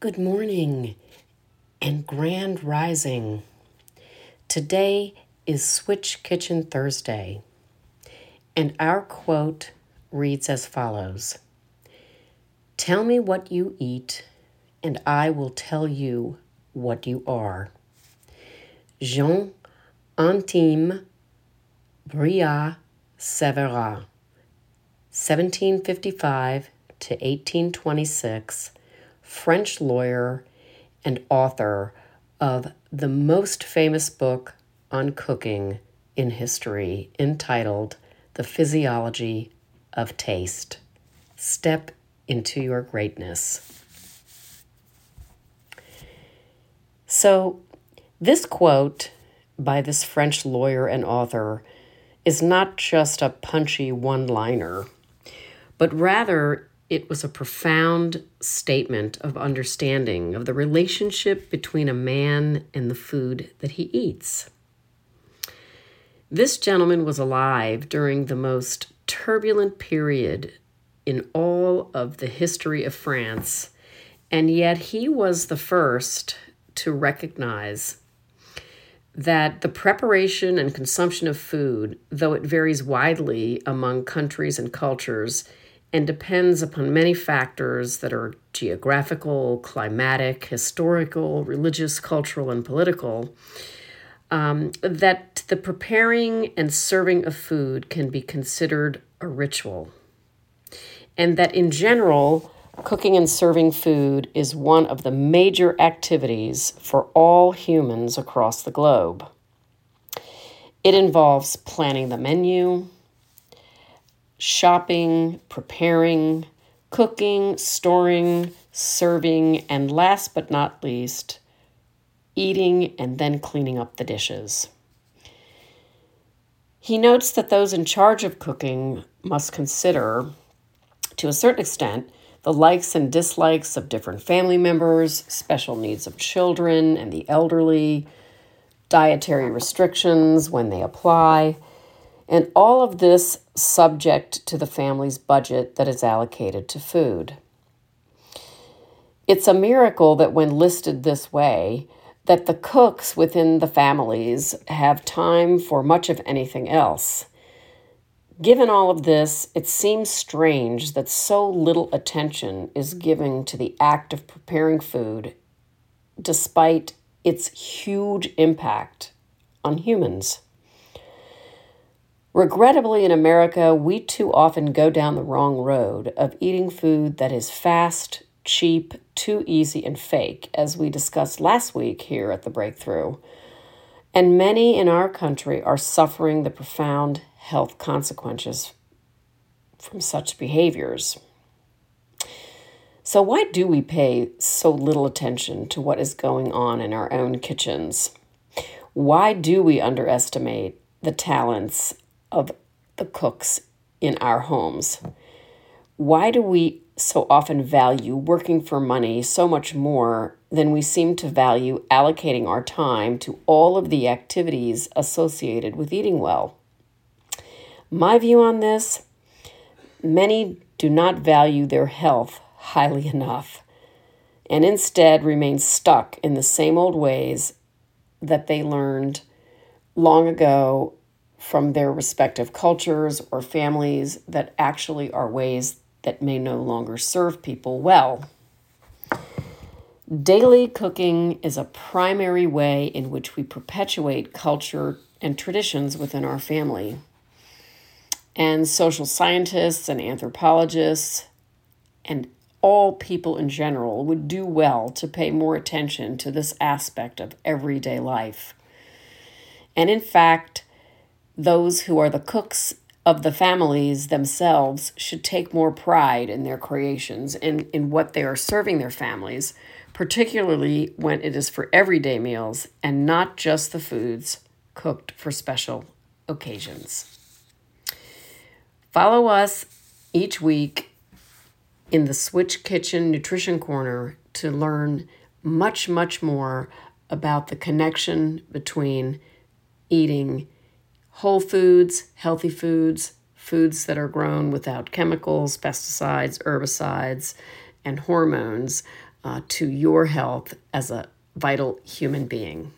Good morning and grand rising. Today is Switch Kitchen Thursday, and our quote reads as follows Tell me what you eat, and I will tell you what you are. Jean Antime Brillat Severa, 1755 to 1826, French lawyer and author of the most famous book on cooking in history entitled The Physiology of Taste. Step into your greatness. So, this quote by this French lawyer and author is not just a punchy one liner, but rather it was a profound statement of understanding of the relationship between a man and the food that he eats. This gentleman was alive during the most turbulent period in all of the history of France, and yet he was the first to recognize that the preparation and consumption of food, though it varies widely among countries and cultures, and depends upon many factors that are geographical, climatic, historical, religious, cultural, and political. Um, that the preparing and serving of food can be considered a ritual. And that in general, cooking and serving food is one of the major activities for all humans across the globe. It involves planning the menu, shopping, preparing, cooking, storing, serving, and last but not least, eating and then cleaning up the dishes. He notes that those in charge of cooking must consider, to a certain extent, the likes and dislikes of different family members, special needs of children and the elderly, dietary restrictions when they apply, and all of this subject to the family's budget that is allocated to food. It's a miracle that when listed this way, that the cooks within the families have time for much of anything else. Given all of this, it seems strange that so little attention is given to the act of preparing food, despite its huge impact on humans. Regrettably, in America, we too often go down the wrong road of eating food that is fast, cheap, too easy, and fake, as we discussed last week here at the Breakthrough. And many in our country are suffering the profound health consequences from such behaviors. So, why do we pay so little attention to what is going on in our own kitchens? Why do we underestimate the talents of the cooks in our homes. Why do we so often value working for money so much more than we seem to value allocating our time to all of the activities associated with eating well? My view on this many do not value their health highly enough and instead remain stuck in the same old ways that they learned long ago from their respective cultures or families that actually are ways that may no longer serve people well. Daily cooking is a primary way in which we perpetuate culture and traditions within our family. And social scientists and anthropologists and all people in general would do well to pay more attention to this aspect of everyday life. And in fact, those who are the cooks of the families themselves should take more pride in their creations and in, what they are serving their families, particularly when it is for everyday meals and not just the foods cooked for special occasions. Follow us each week in the Switch Kitchen Nutrition Corner to learn much, much more about the connection between eating whole foods, healthy foods, foods that are grown without chemicals, pesticides, herbicides, and hormones uh, to your health as a vital human being.